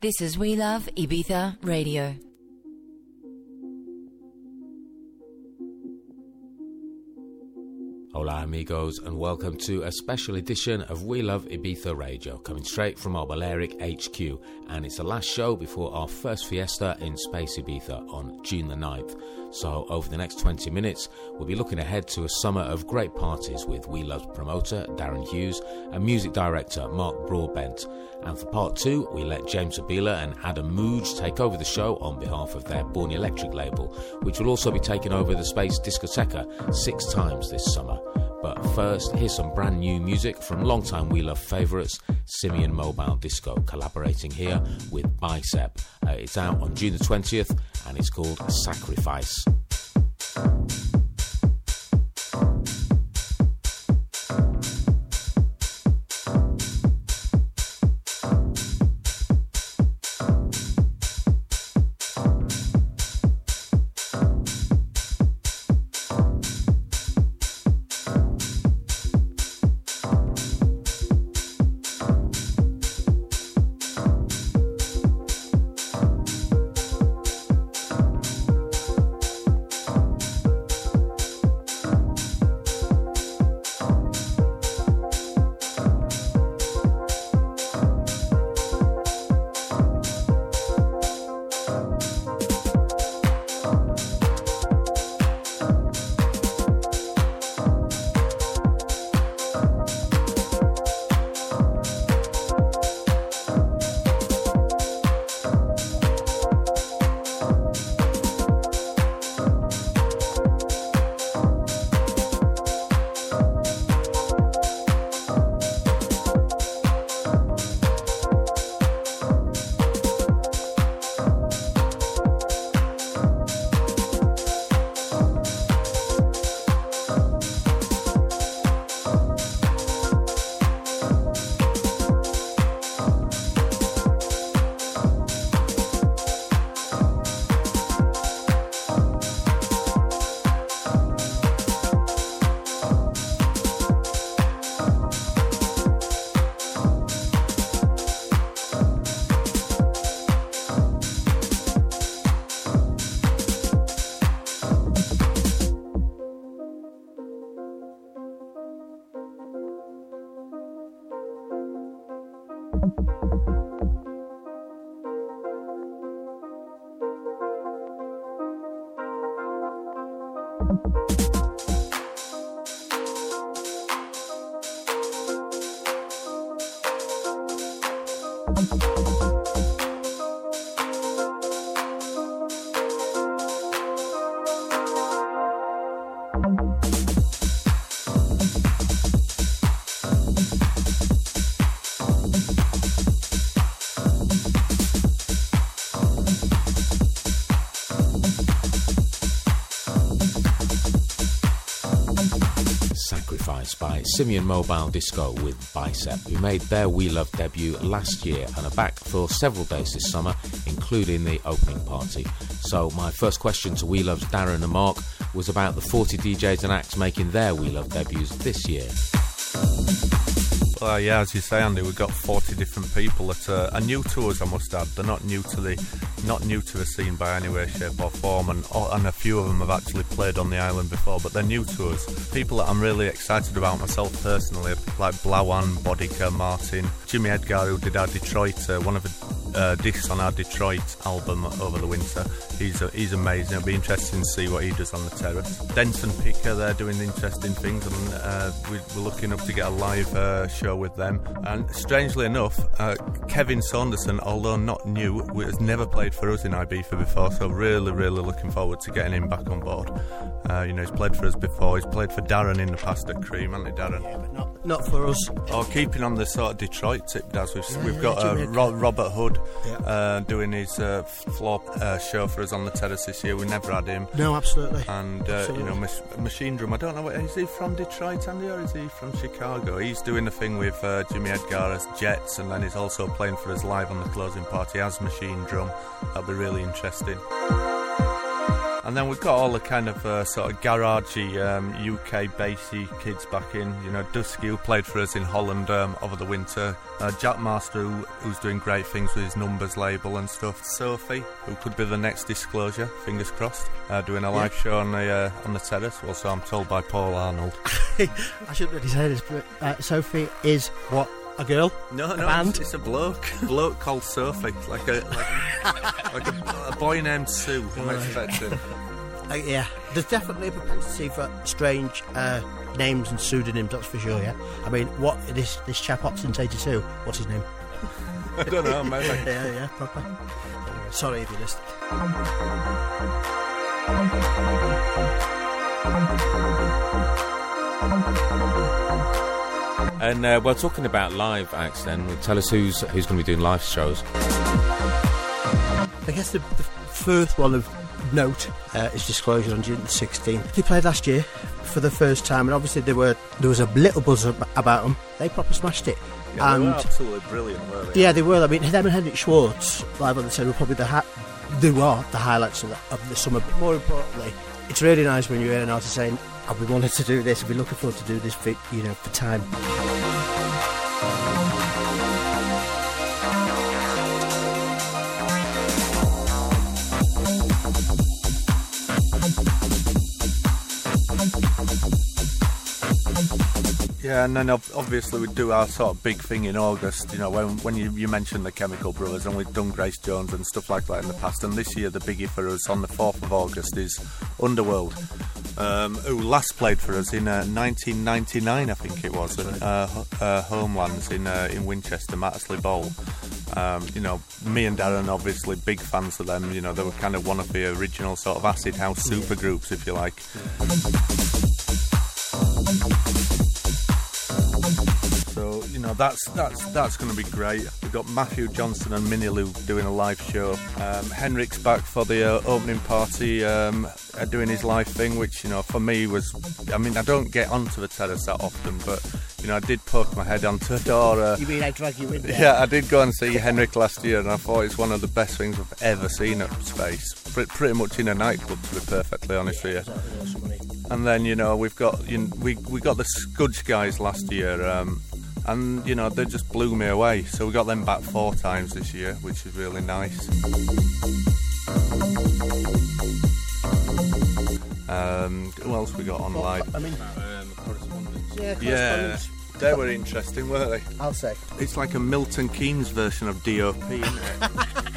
This is We Love Ibiza Radio. Hola, amigos, and welcome to a special edition of We Love Ibiza Radio, coming straight from our Balearic HQ. And it's the last show before our first fiesta in Space Ibiza on June the 9th. So, over the next 20 minutes, we'll be looking ahead to a summer of great parties with We Love promoter Darren Hughes and music director Mark Broadbent. And for part two, we let James Zabiela and Adam Mooj take over the show on behalf of their Born Electric label, which will also be taking over the Space Discoteca six times this summer. But first, here's some brand new music from longtime We Love favourites, Simian Mobile Disco, collaborating here with Bicep. Uh, it's out on June the 20th and it's called Sacrifice. Simian Mobile Disco with Bicep, who made their We Love debut last year and are back for several days this summer, including the opening party. So, my first question to We Love's Darren and Mark was about the 40 DJs and acts making their We Love debuts this year. Well, yeah, as you say, Andy, we've got 40 different people that are, new to us, I must add. They're not new to the not new to the scene by any way, shape, or form, and, oh, and a few of them have actually played on the island before, but they're new to us. People that I'm really excited about myself personally, like Blawan, Boddika, Martin, Jimmy Edgar, who did our Detroit, uh, one of the uh, discs on our Detroit album over the winter. He's uh, he's amazing. It'll be interesting to see what he does on the terrace. Denson Picker, they're doing interesting things, and uh, we, are looking up to get a live uh, show with them. And strangely enough, uh, Kevin Saunderson, although not new, has never played for us in Ibiza before, so really, really looking forward to getting him back on board. Uh, you know, he's played for us before. He's played for Darren in the past at Cream, hasn't he, Darren? Yeah, but not, not for us. Or oh, keeping on the sort of Detroit tip, Daz. We've, yeah, we've got uh, Ro- Robert Hood yeah. uh, doing his uh, floor uh, show for us on the terrace this year. We never had him. No, absolutely. And, uh, absolutely. you know, Mach- Machinedrum, I don't know, is he from Detroit, Andy, or is he from Chicago? He's doing the thing with Jimmy Edgar as Jets, and then he's also playing for us live on the closing party as Machinedrum. That'll be really interesting. And then we've got all the kind of uh, sort of garagey um, UK bassy kids back in. You know, Dusky, who played for us in Holland um, over the winter. Uh, Jackmaster, who, who's doing great things with his numbers label and stuff. Sophie, who could be the next Disclosure, fingers crossed, uh, doing a live show on the uh, on the terrace. Well, so I'm told by Paul Arnold. I shouldn't really say this, but uh, Sophie is what a girl. No, a no, band. It's, it's a bloke. bloke called Sophie, like a like, like a, a boy named Sue. I'm expecting. Uh, yeah, there's definitely a propensity for strange uh, names and pseudonyms. That's for sure. Yeah, I mean, what this this chap up since '82? What's his name? I don't know, maybe. yeah, yeah, proper. Anyway, sorry if you listened. And uh, well, talking about live acts, then tell us who's who's going to be doing live shows. I guess the, the first one of note uh, is Disclosure on June 16th. They played last year for the first time, and obviously there were there was a little buzz about them. They proper smashed it. Yeah, they and were absolutely brilliant, weren't they? yeah, they were. I mean, them and Henrik Schwarz live on the scene were probably the ha- they were the highlights of the, of the summer. But more importantly, it's really nice when you hear an artist saying, "I've been wanting to do this. Been looking forward to do this for you know for time." Yeah, and then obviously we do our sort of big thing in August. You know, when when you, you mentioned the Chemical Brothers, and we've done Grace Jones and stuff like that in the past. And this year, the biggie for us on the fourth of August is Underworld, um, who last played for us in uh, 1999, I think it was, at uh, uh, Homelands in uh, in Winchester, Matterley Bowl. Um, you know, me and Darren obviously big fans of them. You know, they were kind of one of the original sort of acid house super groups, if you like. That's that's that's going to be great. We've got Matthew Jonson and Minnie Lou doing a live show. Um, Henrik's back for the uh, opening party, um, uh, doing his live thing, which you know for me was. I mean, I don't get onto the terrace that often, but you know I did poke my head onto the door. Uh, You mean I drag you in there? yeah, I did go and see Henrik last year, and I thought it's one of the best things I've ever seen at Space. Pre- pretty much in a nightclub, to be perfectly honest with you. And then you know we've got you know, we we got the Skudge guys last year, um, and you know they just blew me away. So we got them back four times this year, which is really nice. Um, who else we got online? I mean, yeah, Yeah, correspondence. they were interesting, weren't they? I'll say. It's like a Milton Keynes version of DOP, isn't it?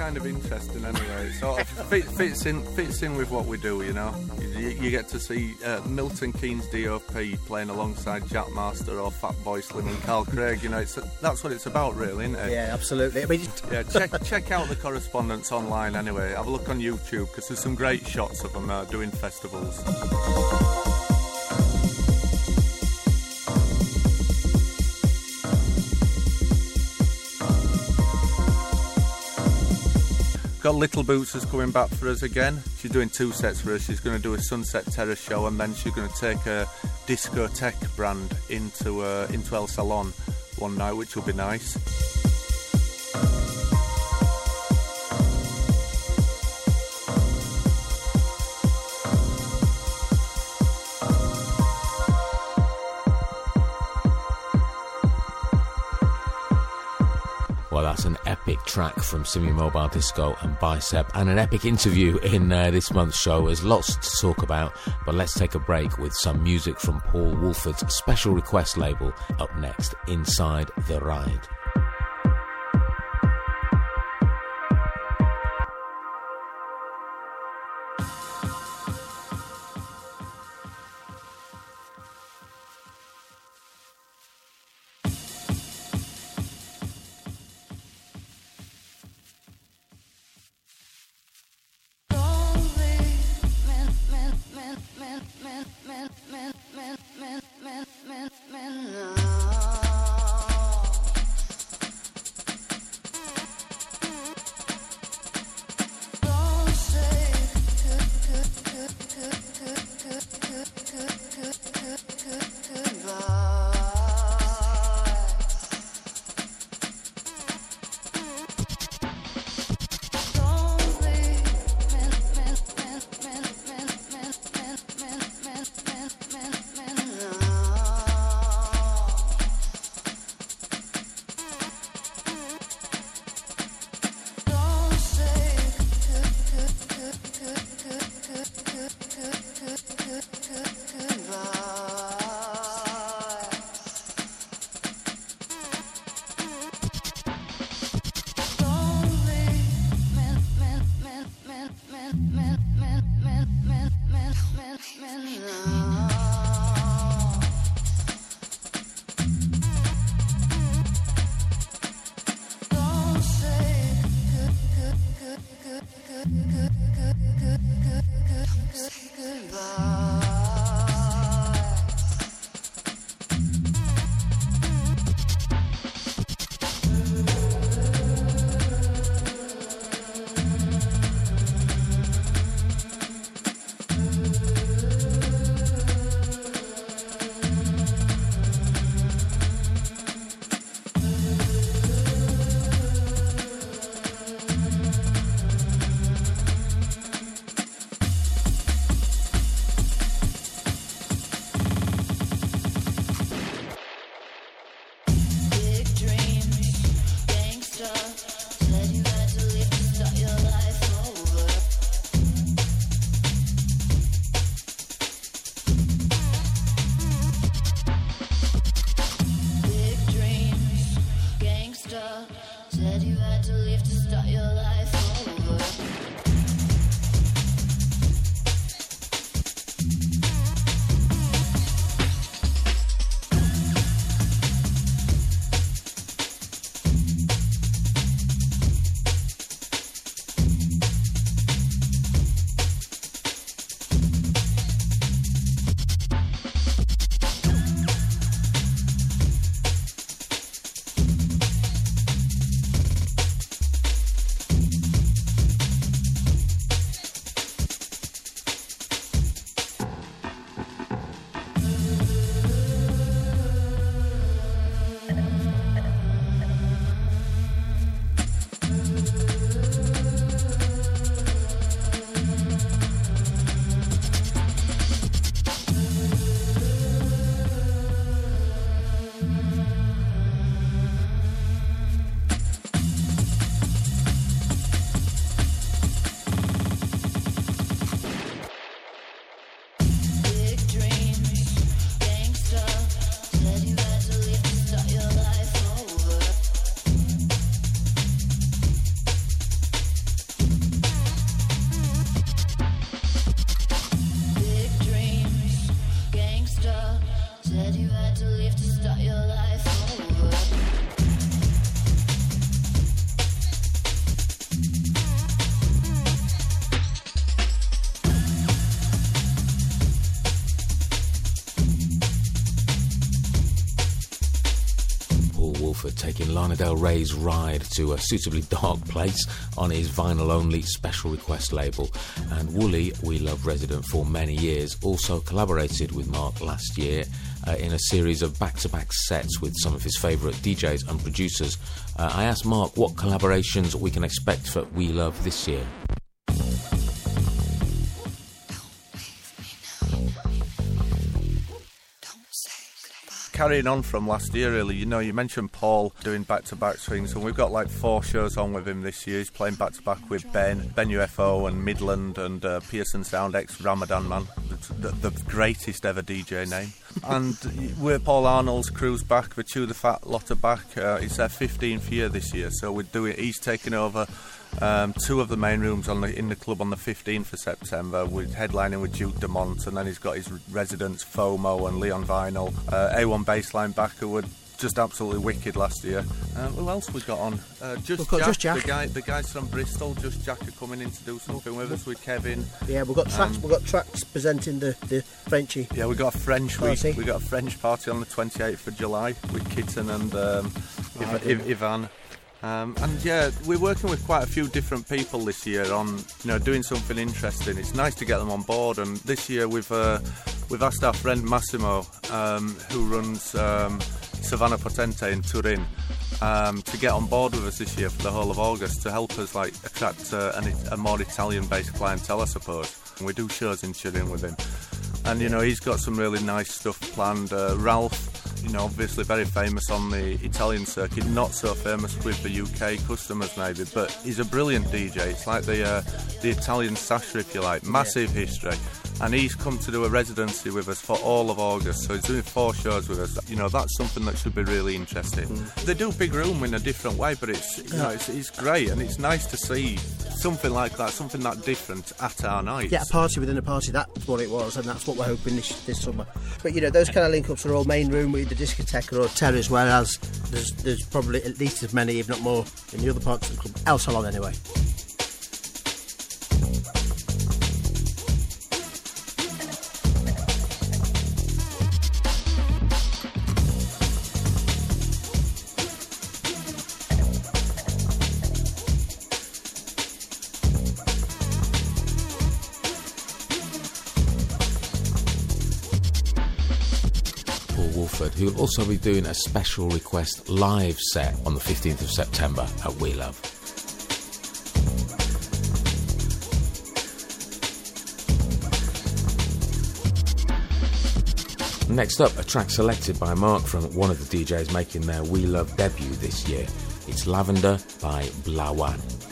kind of interesting anyway. It sort of fit, fits in fits in with what we do, you know. You, you get to see uh, Milton Keynes DOP playing alongside Jackmaster or Fatboy Slim and Carl Craig. You know, it's that's what it's about, really, isn't it? Yeah, absolutely. I mean, Yeah, check check out the correspondence online anyway. Have a look on YouTube because there's some great shots of them uh, doing festivals. Got Little Boots is coming back for us again. She's doing two sets for us. She's going to do a Sunset Terrace show and then she's going to take a discotheque brand into uh, into El Salon one night, which will be nice. Epic track from Simian Mobile Disco and Bicep, and an epic interview in uh, this month's show. There's lots to talk about, but let's take a break with some music from Paul Woolford's special request label up next, Inside the Ride. Lana Del Rey's ride to a suitably dark place on his vinyl only special request label. And Wooly, We Love resident for many years, also collaborated with Mark last year uh, in a series of back to back sets with some of his favourite DJs and producers. Uh, I asked Mark what collaborations we can expect for We Love this year. Carrying on from last year, really, you know, you mentioned Paul doing back to back swings, and we've got like four shows on with him this year. He's playing back to back with Ben, Ben UFO, and Midland, and uh, Pearson Sound ex Ramadan Man, the, the, greatest ever DJ name. and we're Paul Arnold's crew's back, Chew the Fat lot are back. Uh, it's their 15th year this year, so we're doing. He's taking over um, two of the main rooms on the, in the club on the 15th of September, with headlining with Duke Dumont, and then he's got his residents FOMO and Leon Vinyl. Uh, A1 Bassline back who were just absolutely wicked last year. Um, who else we got on? Uh, just, Jack, just Jack, the guy, the guys from Bristol. Just Jack are coming in to do something with us with Kevin. Yeah, we've got tracks. Um, we've got tracks presenting the the Frenchy. Yeah, we got a French party. We, got a French party on the 28th of July with Kitten and um, Ivan. Um, and yeah, we're working with quite a few different people this year on you know doing something interesting. It's nice to get them on board. And this year we've uh, we've asked our friend Massimo, um, who runs um, Savannah Potente in Turin, um, to get on board with us this year for the whole of August to help us like attract uh, an, a more Italian-based clientele, I suppose. And we do shows in Turin with him. And you know he's got some really nice stuff planned. Uh, Ralph you know, obviously very famous on the Italian circuit, not so famous with the UK customers maybe, but he's a brilliant DJ. It's like the uh, the Italian Sasha, if you like, massive yeah. history. And he's come to do a residency with us for all of August, so he's doing four shows with us. You know, that's something that should be really interesting. Mm. They do Big Room in a different way, but it's you know, it's, it's great and it's nice to see something like that, something that different at our night. Yeah, a party within a party. That's what it was, and that's what we're hoping this, this summer. But you know, those kind of link-ups are all main room with the discotheque or terrace, whereas there's there's probably at least as many, if not more, in the other parts of the club. El Salon, anyway. Also be doing a special request live set on the 15th of September at We Love. Next up, a track selected by Mark from one of the DJs making their We Love debut this year. It's Lavender by Blawan.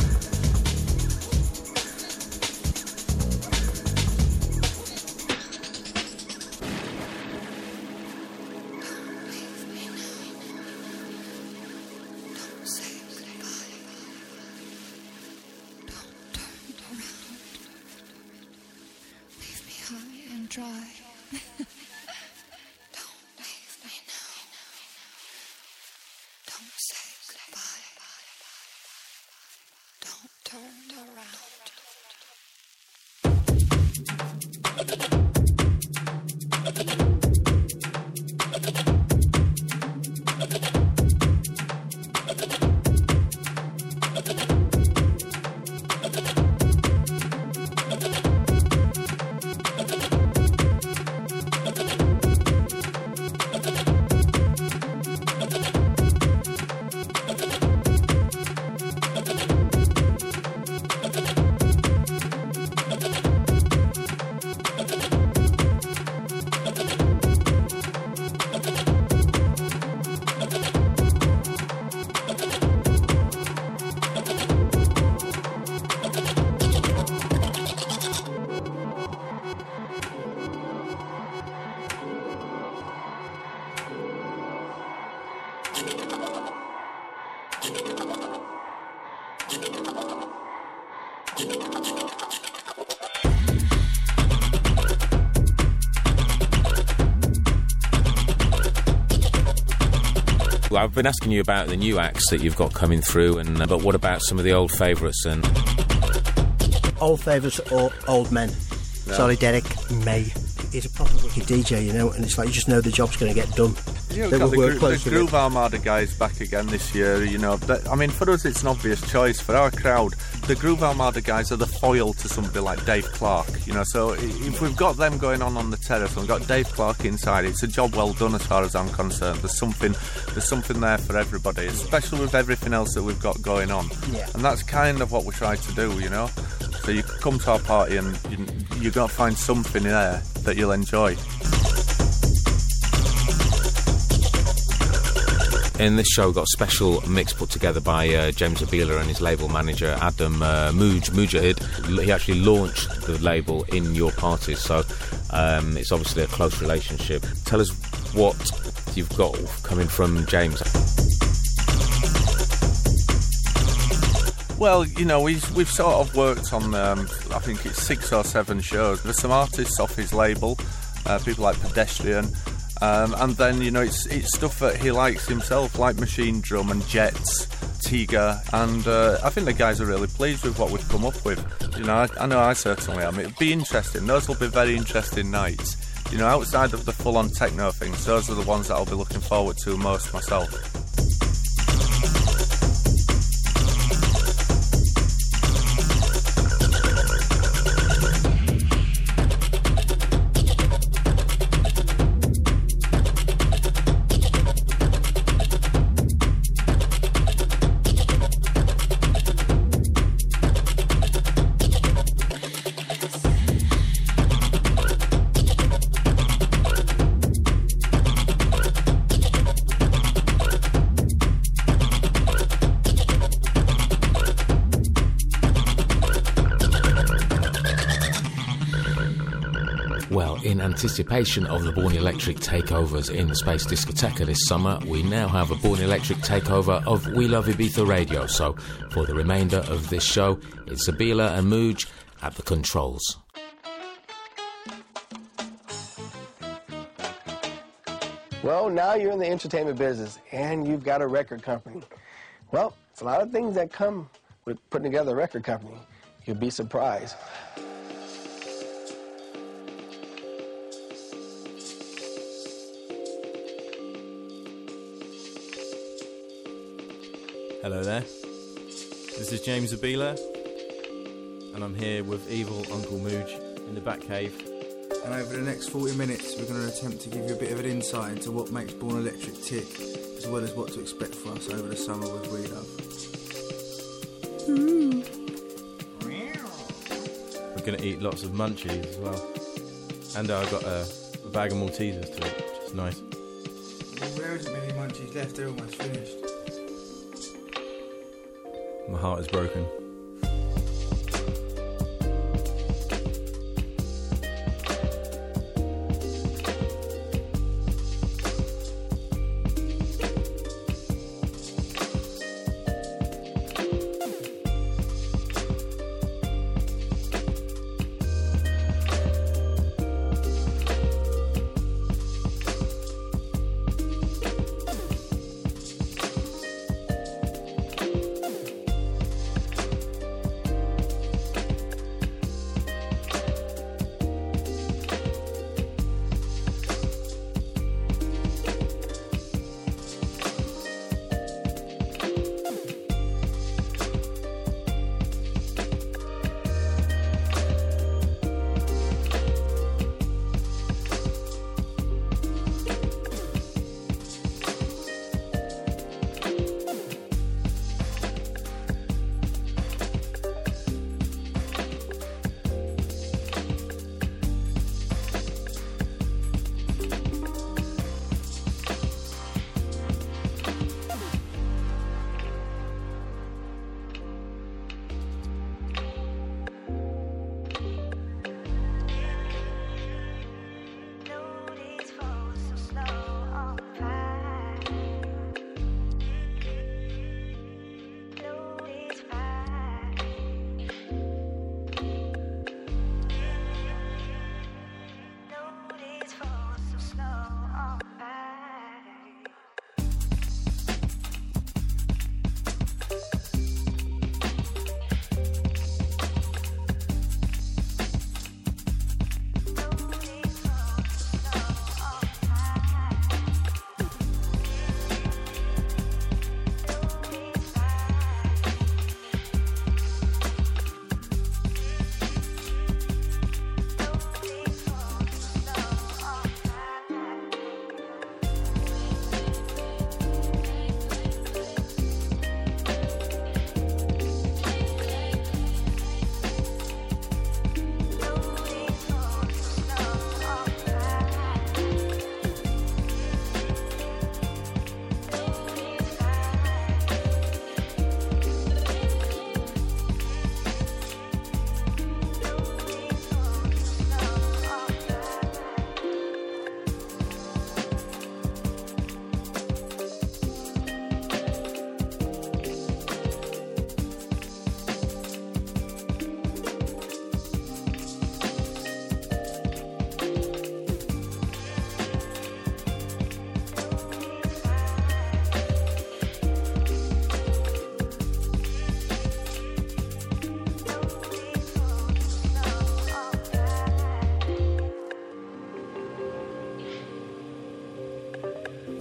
I've been asking you about the new acts that you've got coming through, and uh, but what about some of the old favourites and old favourites or old men? No. Sorry, Derrick May. He's a proper wicked DJ, you know, and it's like you just know the job's going to get done. Yeah, they we've got will the, work Gro- the Groove it. Armada guys back again this year. You know, that, I mean, for us, it's an obvious choice. For our crowd, the Groove Armada guys are the foil to somebody like Dave Clarke. You know, so if we've got them going on on the terrace and we've got Dave Clarke inside, it's a job well done as far as I'm concerned. There's something, there's something there for everybody, especially with everything else that we've got going on. Yeah. And that's kind of what we try to do. You know, so you come to our party and you, you're to find something there that you'll enjoy. In this show, got a special mix put together by uh, James Zabiela and his label manager Adam uh, Muj Moujahid. He actually launched the label in your parties, so um, it's obviously a close relationship. Tell us what you've got coming from James. Well, you know, we've, we've sort of worked on, um, I think it's six or seven shows. There's some artists off his label, uh, people like Pedestrian, um, and then, you know, it's, it's stuff that he likes himself, like Machinedrum and Jets, Tiga, and uh, I think the guys are really pleased with what we've come up with. You know, I, I know I certainly am. It'll be interesting. Those will be very interesting nights. You know, outside of the full-on techno things, those are the ones that I'll be looking forward to most myself. In anticipation of the Born Electric takeovers in the Space Discoteca this summer, we now have a Born Electric takeover of We Love Ibiza Radio. So, for the remainder of this show, it's Zabiela and Mooj at the controls. Well, now you're in the entertainment business and you've got a record company. Well, it's a lot of things that come with putting together a record company. You'll be surprised. Hello there. This is James Zabiela, and I'm here with evil Uncle Mooj in the back cave. And over the next 40 minutes, we're going to attempt to give you a bit of an insight into what makes Born Electric tick, as well as what to expect from us over the summer with We Love. Hmm. We're going to eat lots of munchies as well. And I've got a, a bag of Maltesers to eat, which is nice. There isn't many munchies left, they're almost finished. My heart is broken.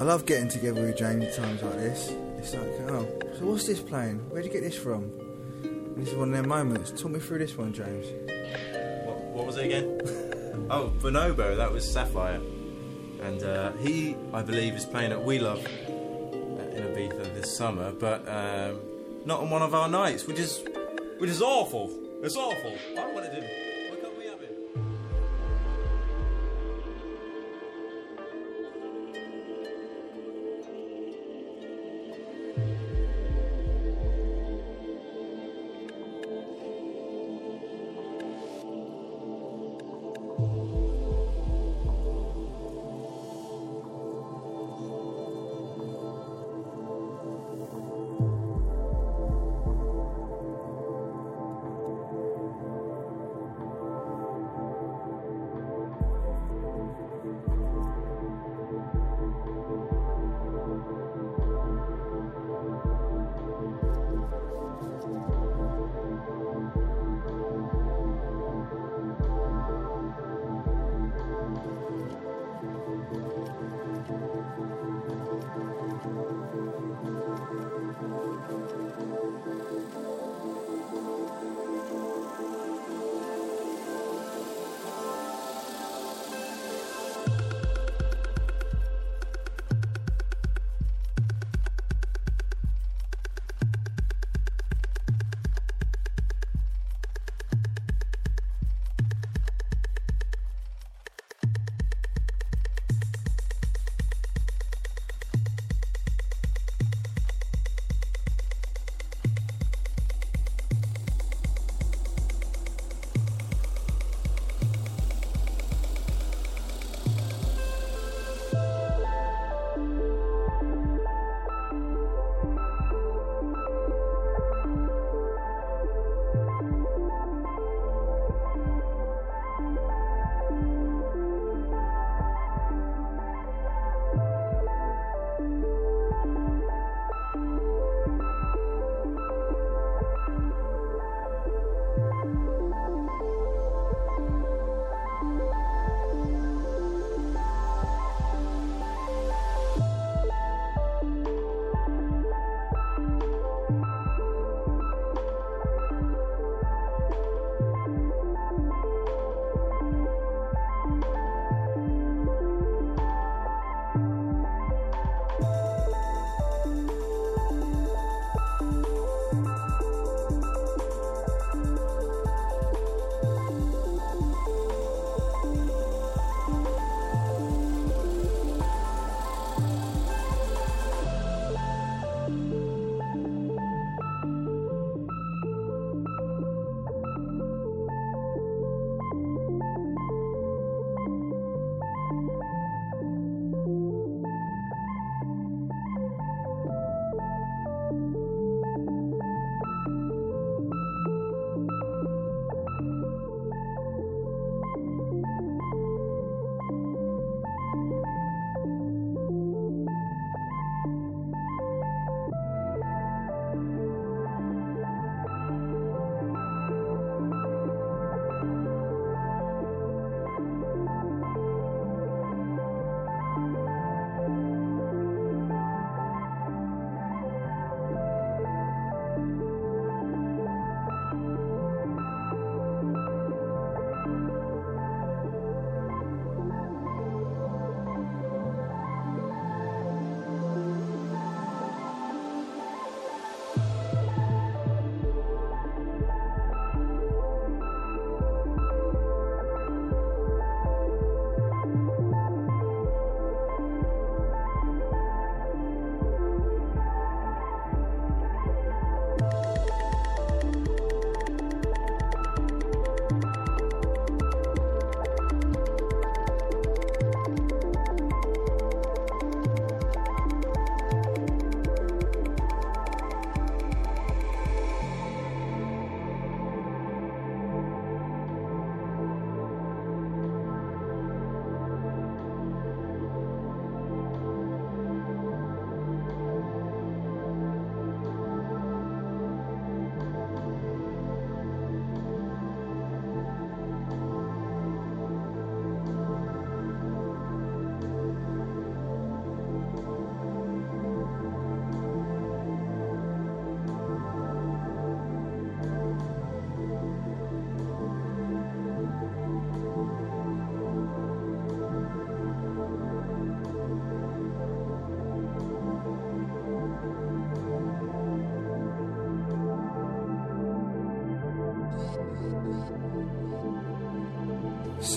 Love getting together with James at times like this. It's like, oh, so what's this playing? Where'd you get this from? And this is one of their moments. Talk me through this one, James. What, what was it again? oh, Bonobo, that was Sapphire. And uh, he, I believe, is playing at We Love uh, in Ibiza this summer, but um, not on one of our nights, which is which is awful. It's awful. I wanted him.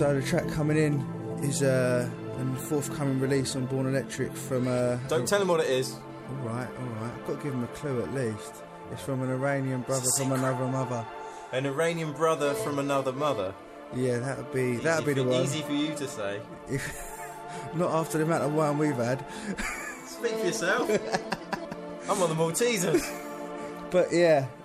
So the track coming in is uh, a forthcoming release on Born Electric from. Uh, Don't tell him what it is. All right, all right. I've got to give him a clue at least. It's from an Iranian brother from another mother. An Iranian brother from another mother. Yeah, that would be that would be the one. Easy for you to say. If, not after the amount of wine we've had. Speak for yourself. I'm on the Maltesers. But yeah,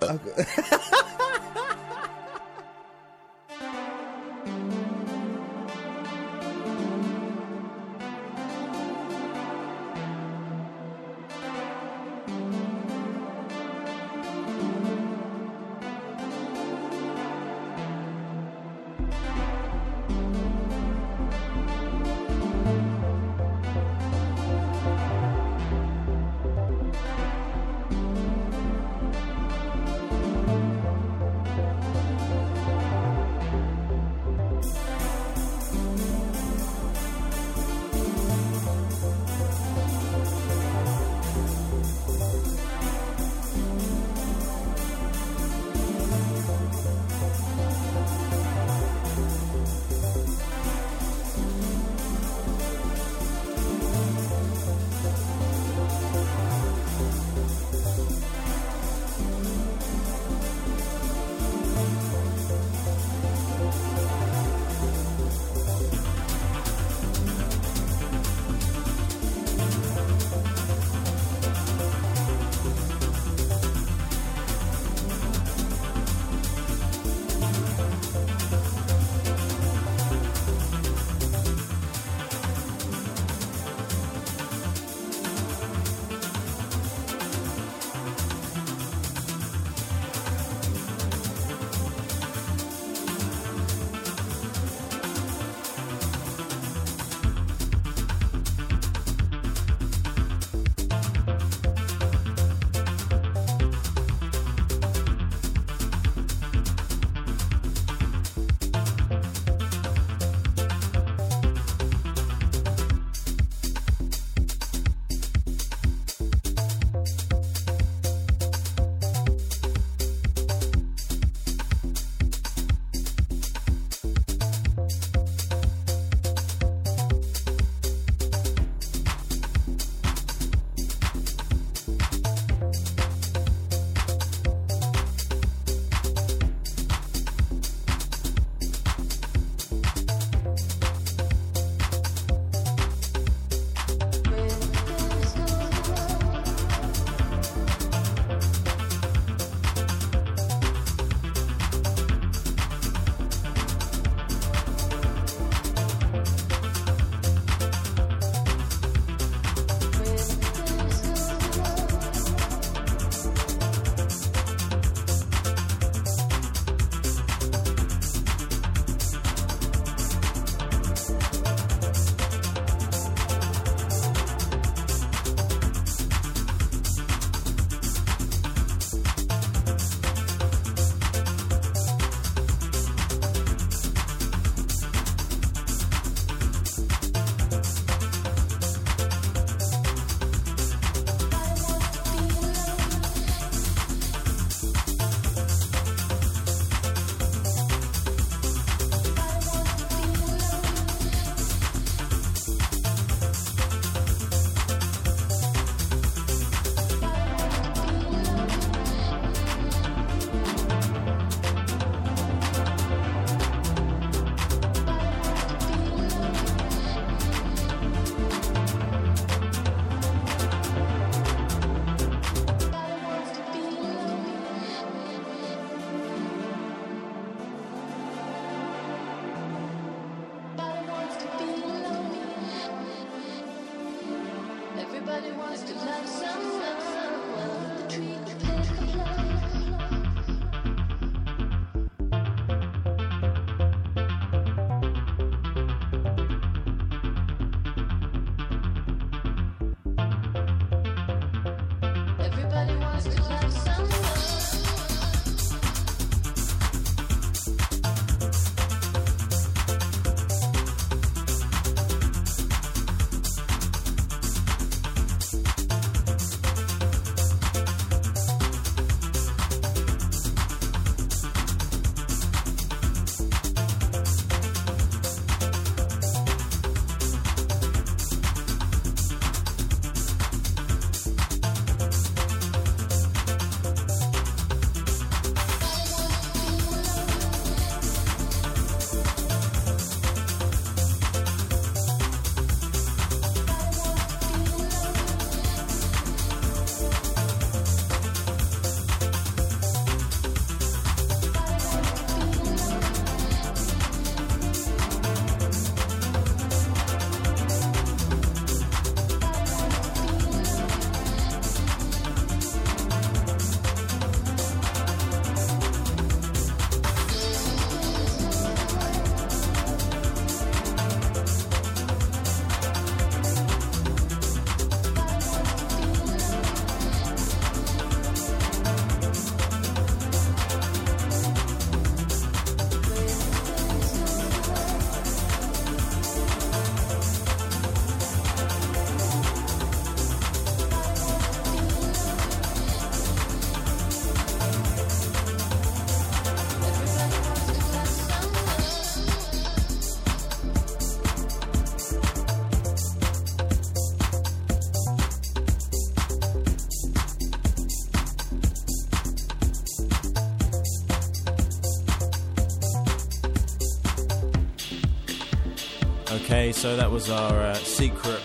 so that was our uh, secret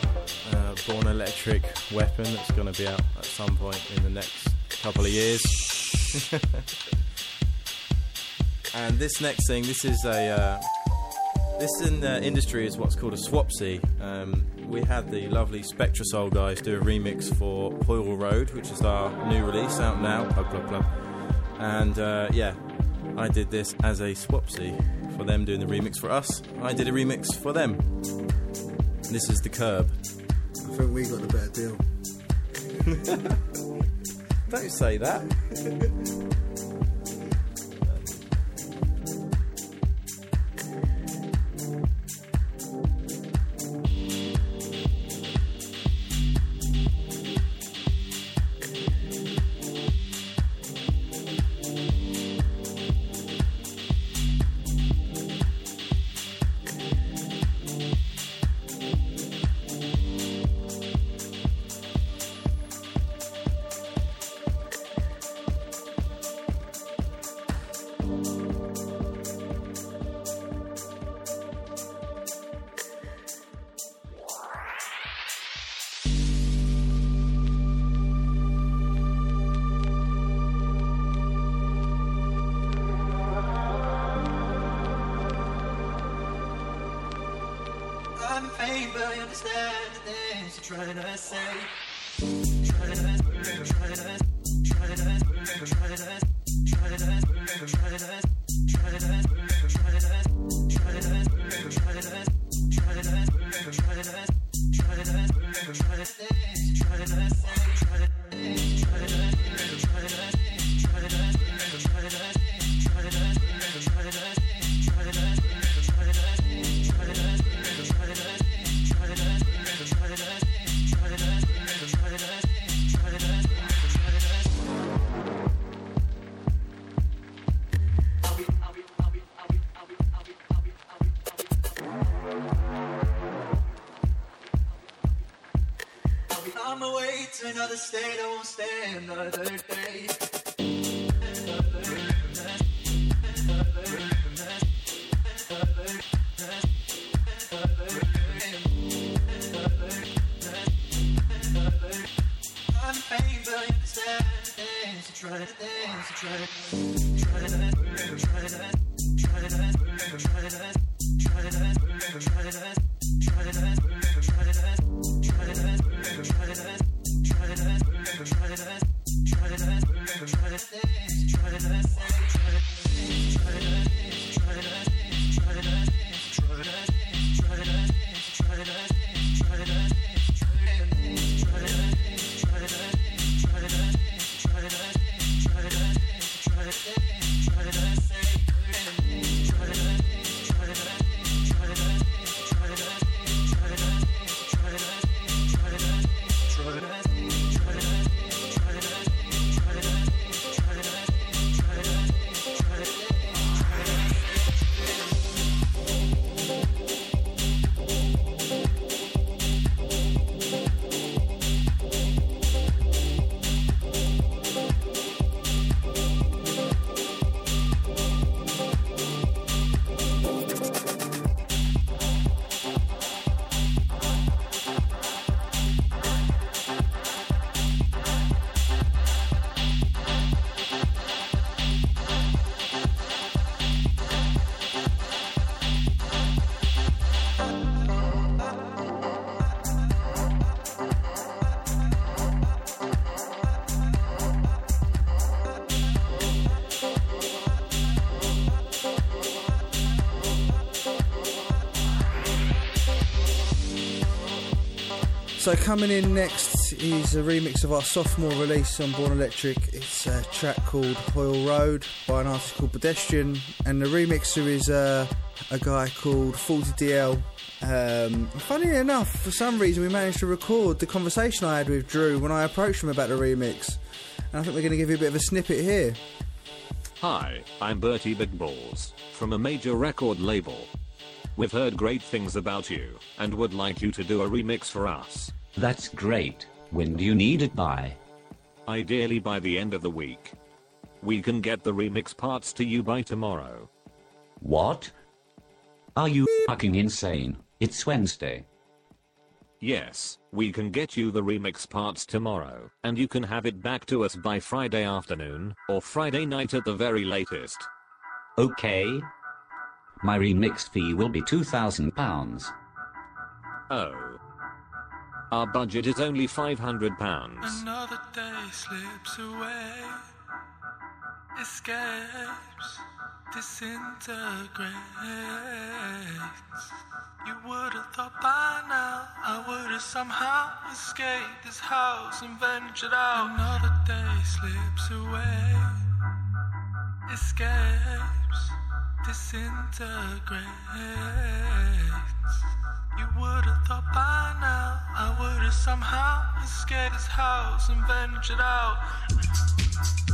uh, Born Electric weapon that's going to be out at some point in the next couple of years. and this next thing, this is a. Uh, this in the industry is what's called a swapsy. Um, we had the lovely Spectrasoul guys do a remix for Hoyle Road, which is our new release out now. And uh, yeah, I did this as a swapsy for them doing the remix for us. I did a remix for them. This is the curb. I think we got the better deal. Don't say that. trying to say, trying to, trying to, trying to, trying to. So coming in next is a remix of our sophomore release on Born Electric. It's a track called Hoyle Road by an artist called Pedestrian, and the remixer is uh, a guy called Falty DL. Um, funny enough, for some reason, we managed to record the conversation I had with Drew when I approached him about the remix, and I think we're going to give you a bit of a snippet here. Hi, I'm Bertie Big Balls from a major record label. We've heard great things about you, and would like you to do a remix for us. That's great. When do you need it by? Ideally by the end of the week. We can get the remix parts to you by tomorrow. What? Are you fucking insane? It's Wednesday. Yes, we can get you the remix parts tomorrow, and you can have it back to us by Friday afternoon, or Friday night at the very latest. Okay. My remix fee will be £2,000. Oh. Our budget is only £500. Another day slips away, escapes, disintegrates. You would have thought by now I would have somehow escaped this house and ventured out. Another day slips away, escapes, disintegrates. You would have thought by now I would have somehow escaped this house and ventured out.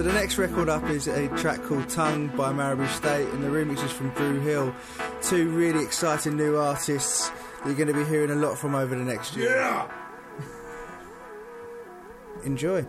So the next record up is a track called Tongue by Maribou State, and the remix is from Drew Hill. Two really exciting new artists that you're going to be hearing a lot from over the next year. Yeah! Enjoy.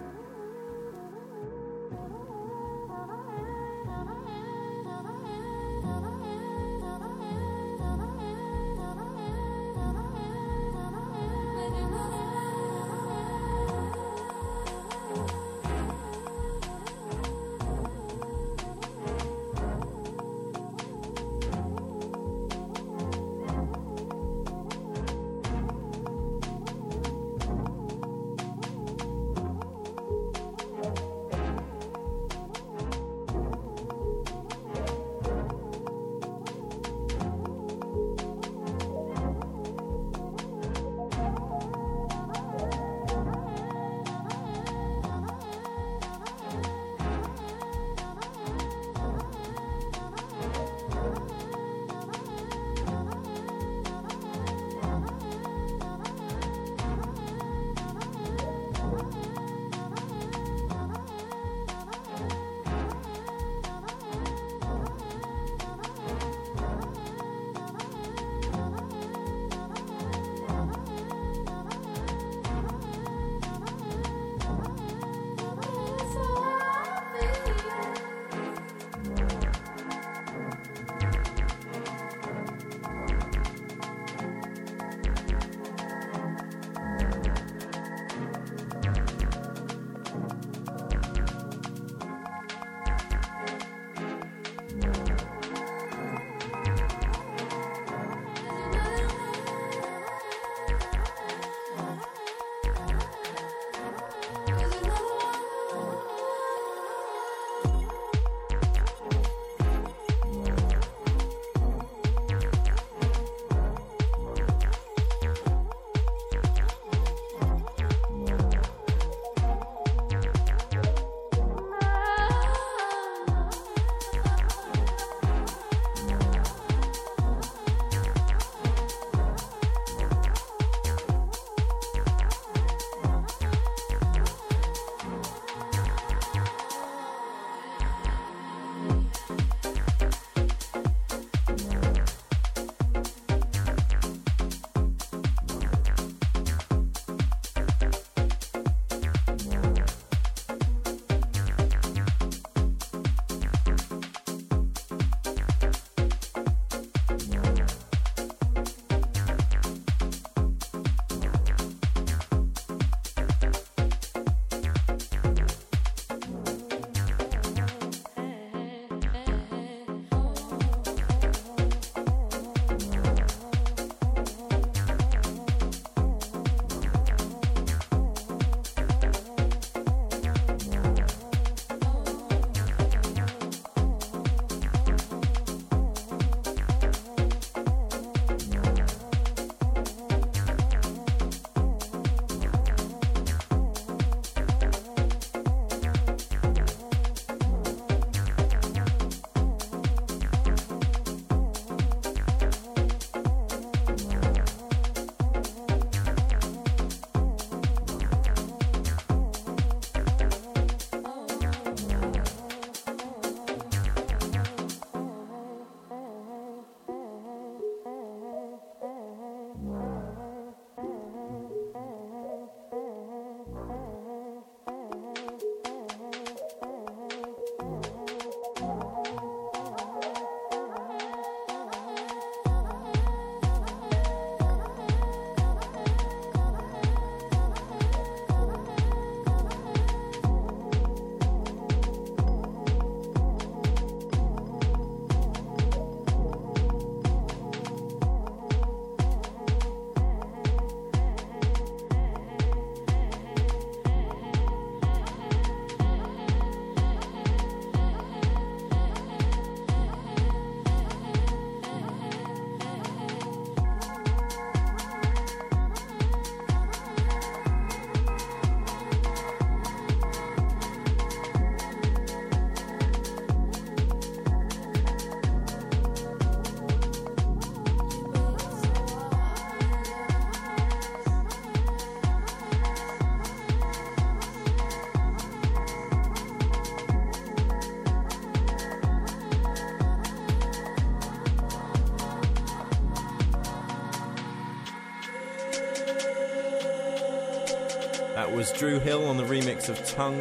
Was Drew Hill on the remix of Tongue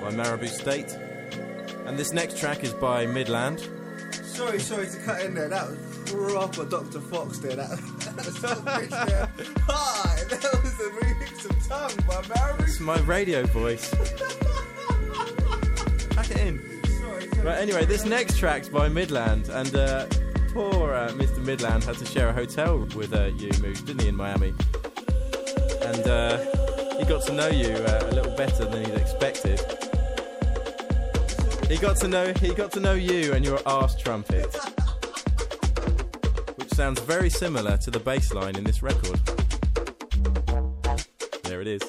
by Maribou State. And this next track is by Midland. Sorry, sorry to cut in there. That was proper Dr. Fox there. That, that was so rich there. Hi, that was the remix of Tongue by Maribou. It's my radio voice. Pack it in. Right, anyway, this next track's by Midland, and uh, poor uh, Mr. Midland had to share a hotel with uh, you, Moose, didn't he, in Miami? And uh, he got to know you uh, a little better than he'd expected. He got to know he got to know you and your ass trumpet, which sounds very similar to the bass line in this record. There it is.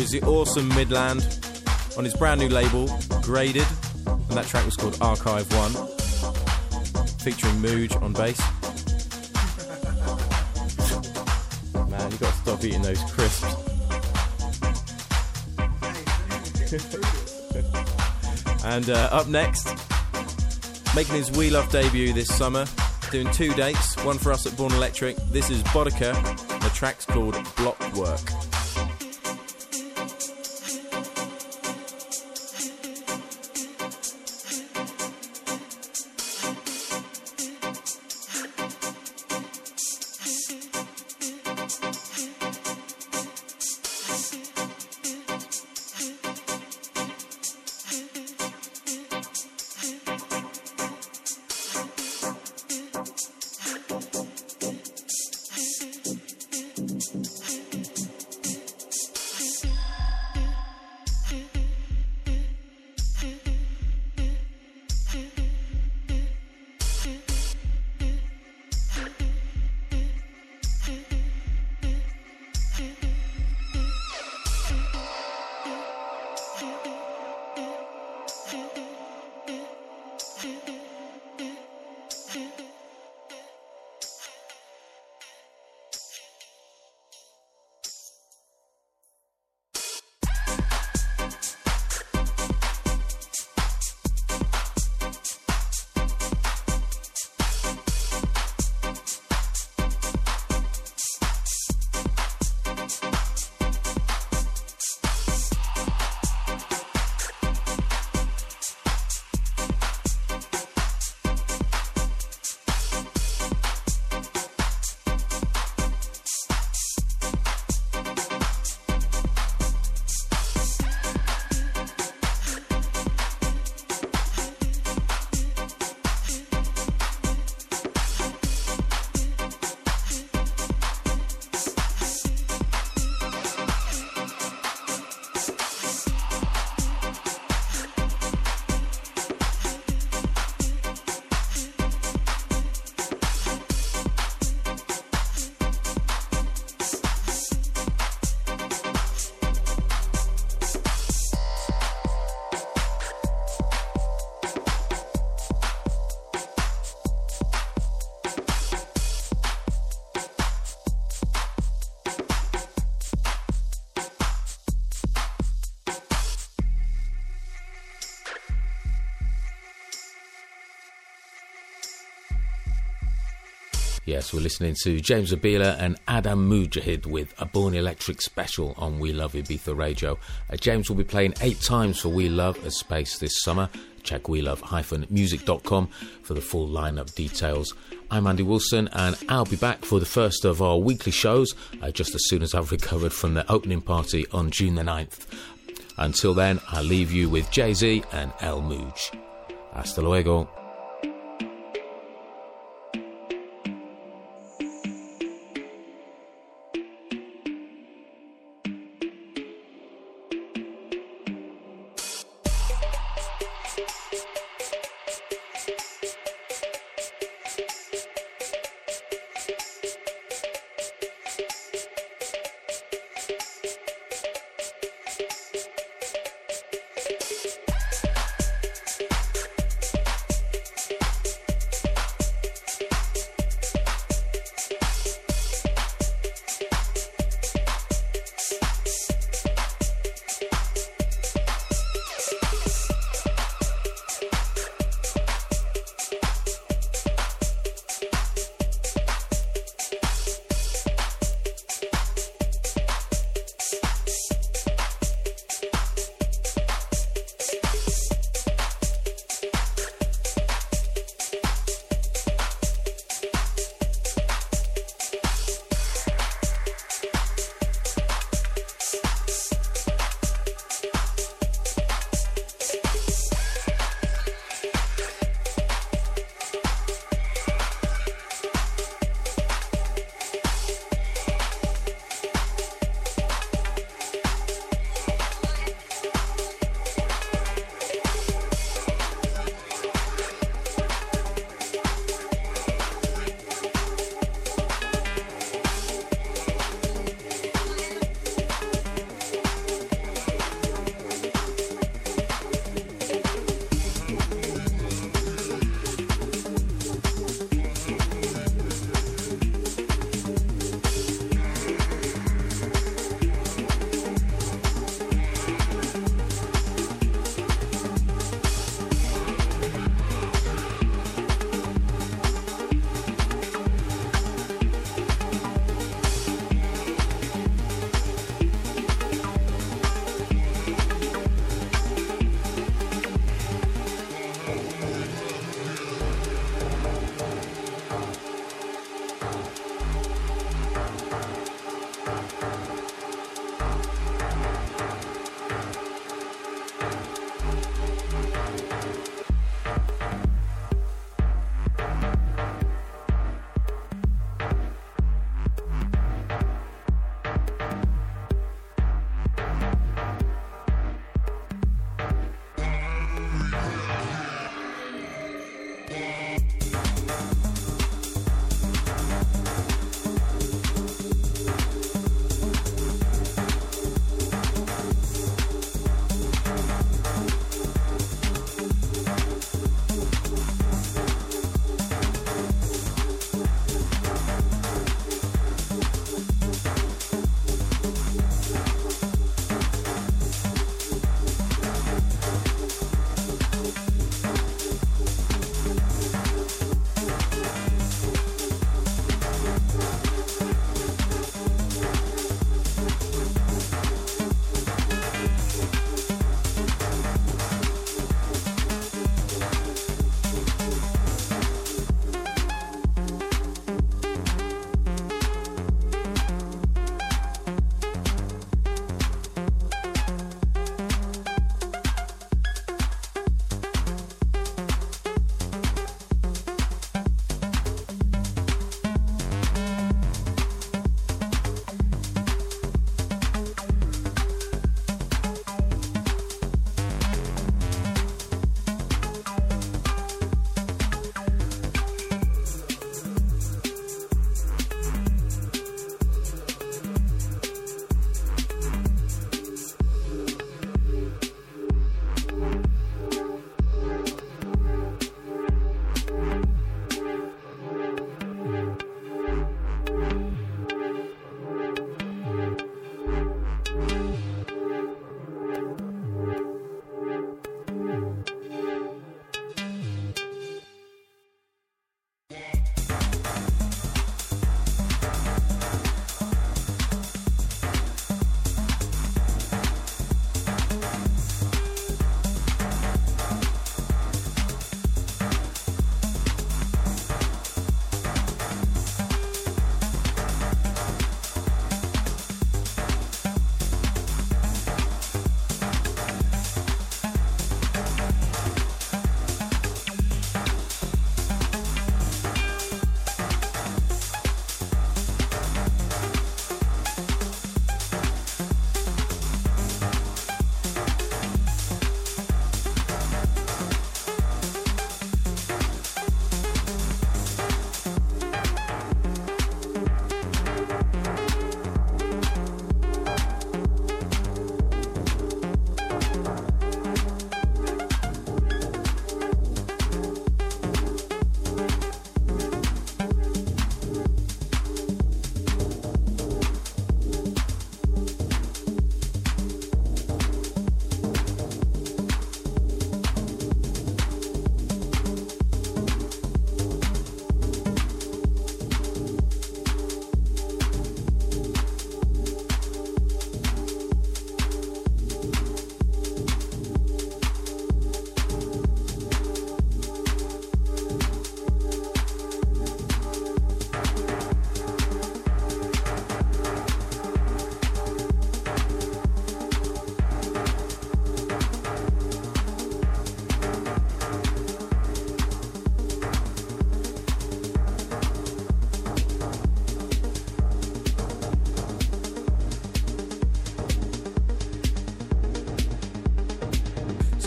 Was the awesome Midland on his brand new label, Graded, and that track was called Archive One. featuring Mooj on bass. Man, you got to stop eating those crisps. and uh, up next, making his We Love debut this summer, doing two dates, one for us at Born Electric. This is Boddika. The track's called Block Yes, we're listening to James Zabiela and Adam Moujahid with a Born Electric special on We Love Ibiza Radio. Uh, James will be playing eight times for We Love a Space this summer. Check welove-music.com for the full lineup details. I'm Andy Wilson, and I'll be back for the first of our weekly shows uh, just as soon as I've recovered from the opening party on June the 9th. Until then, I'll leave you with Jay Z and El Mooj. Hasta luego.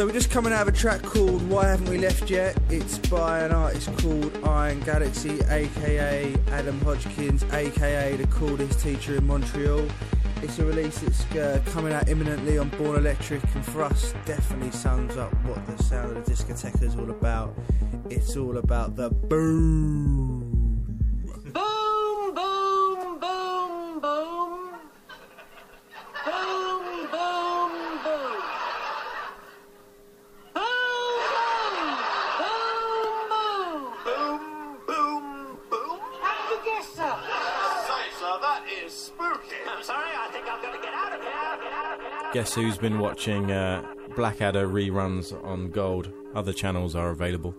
So we're just coming out of a track called Why Haven't We Left Yet? It's by an artist called Iron Galaxy, aka Adam Hodgkins, aka the coolest teacher in Montreal. It's a release that's uh, coming out imminently on Born Electric, and for us, definitely sums up what the sound of the discotheque is all about. It's all about the boom. Guess who's been watching uh, Blackadder reruns on Gold? Other channels are available.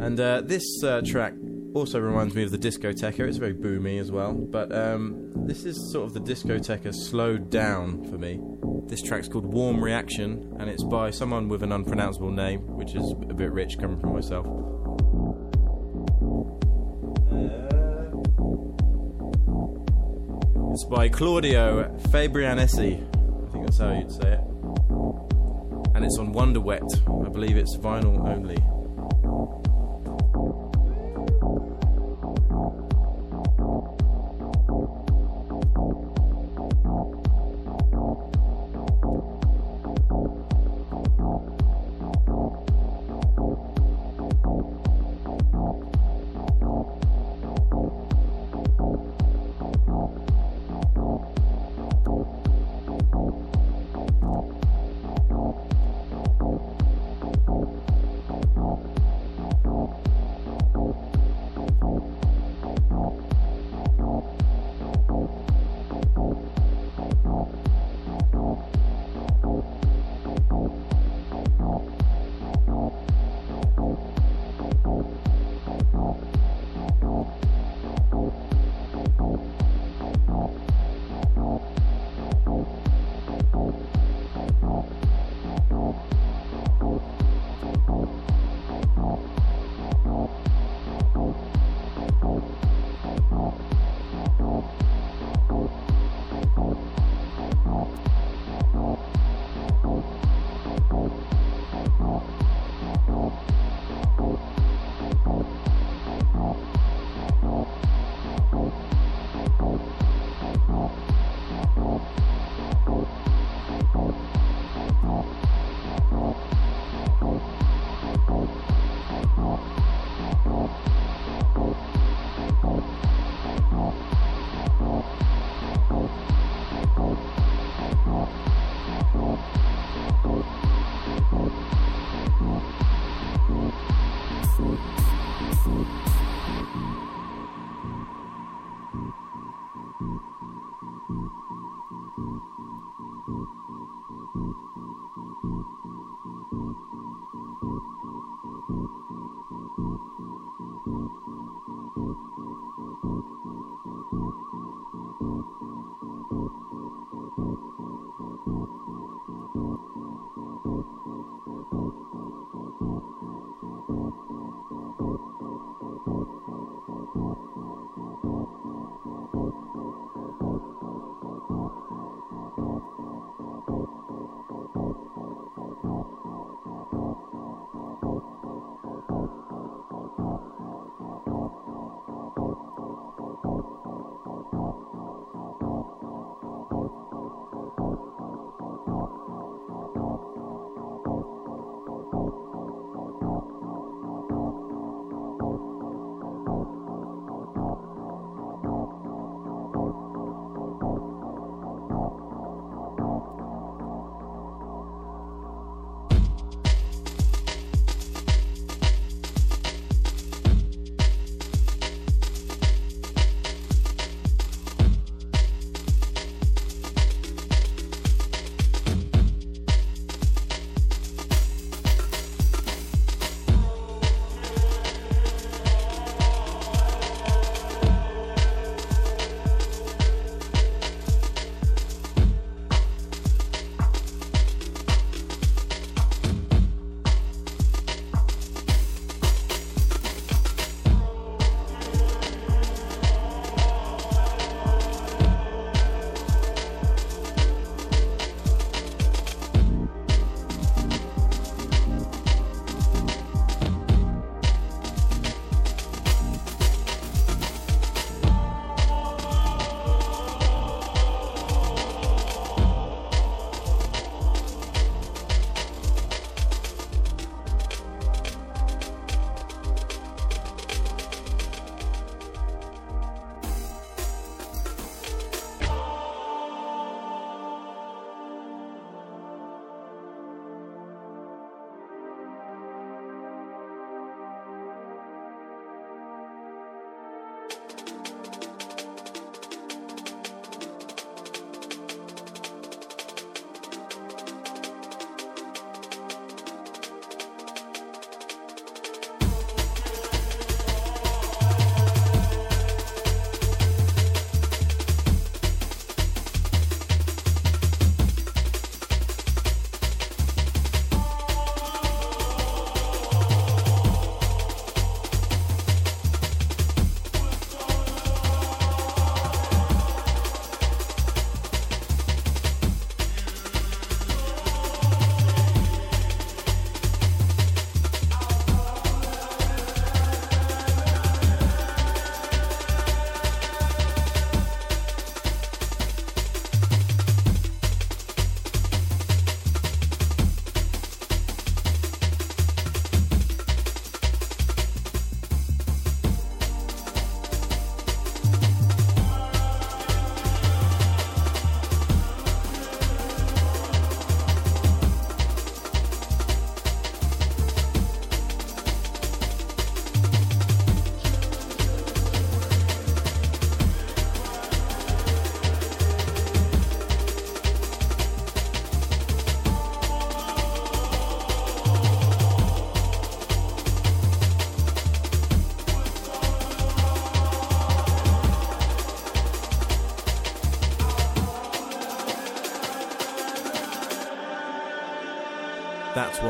And uh, this uh, track also reminds me of the Discoteca. It's very boomy as well, but um, this is sort of the Discoteca slowed down for me. This track's called Warm Reaction, and it's by someone with an unpronounceable name, which is a bit rich coming from myself. It's by Claudio Fabrianesi. I think that's how you'd say it. And it's on Wonder Wet. I believe it's vinyl only.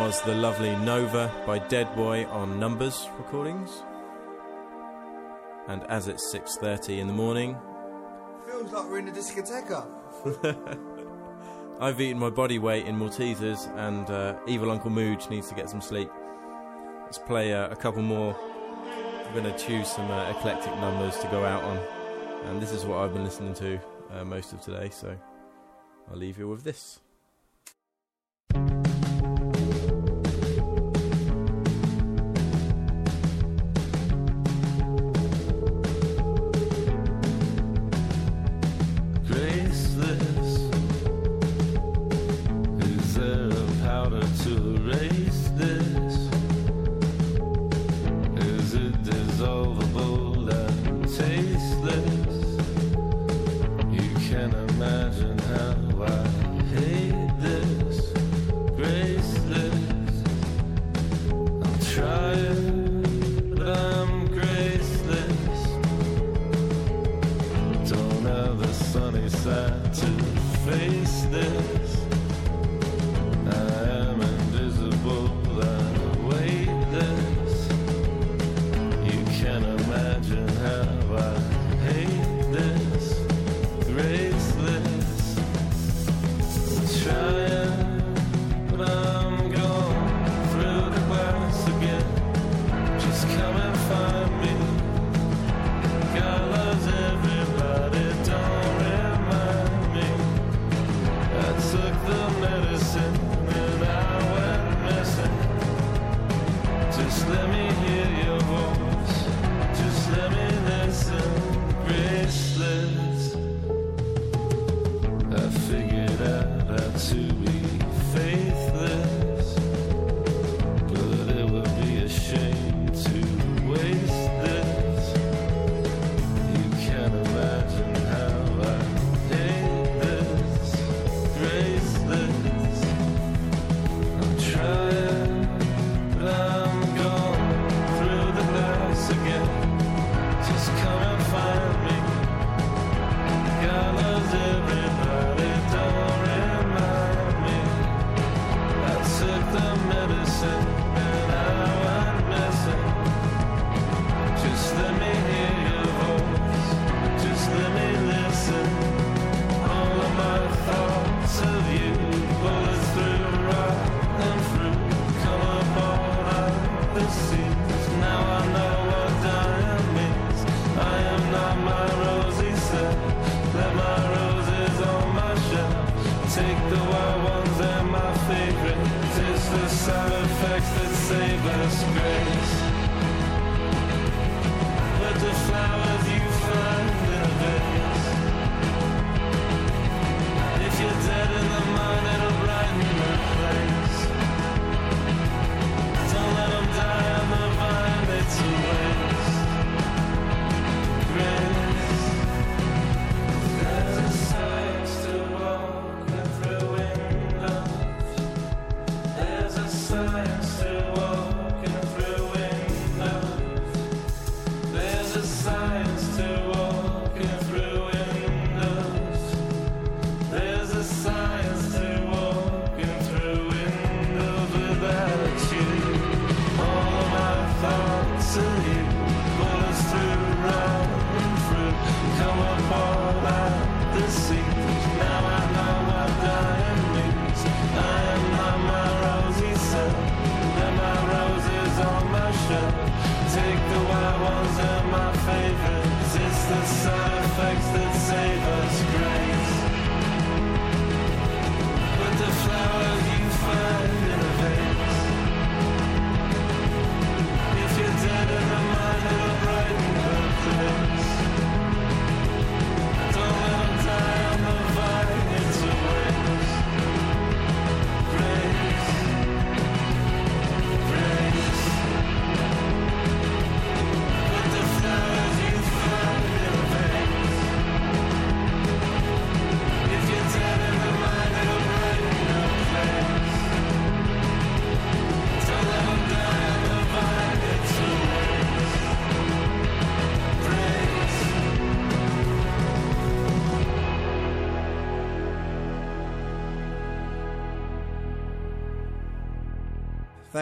was the lovely Nova by Deadboy on Numbers recordings. And as it's 6:30 in the morning, feels like we're in a discotheque. I've eaten my body weight in Maltesers, and uh, evil Uncle Mooge needs to get some sleep. Let's play uh, a couple more. I'm going to choose some uh, eclectic numbers to go out on, and this is what I've been listening to uh, most of today. So I'll leave you with this.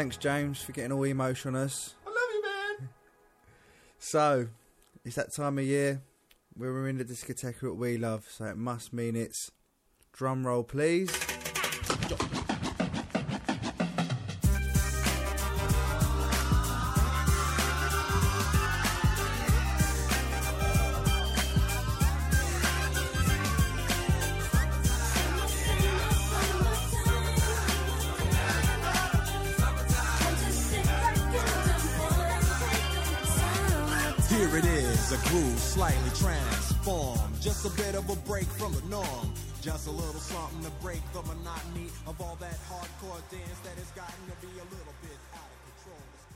Thanks, James, for getting all emotional on us. I love you, man. So, it's that time of year where we're in the discotheque that we love, so it must mean it's drum roll, please. Just a little something to break the monotony of all that hardcore dance that has gotten to be a little bit out of control.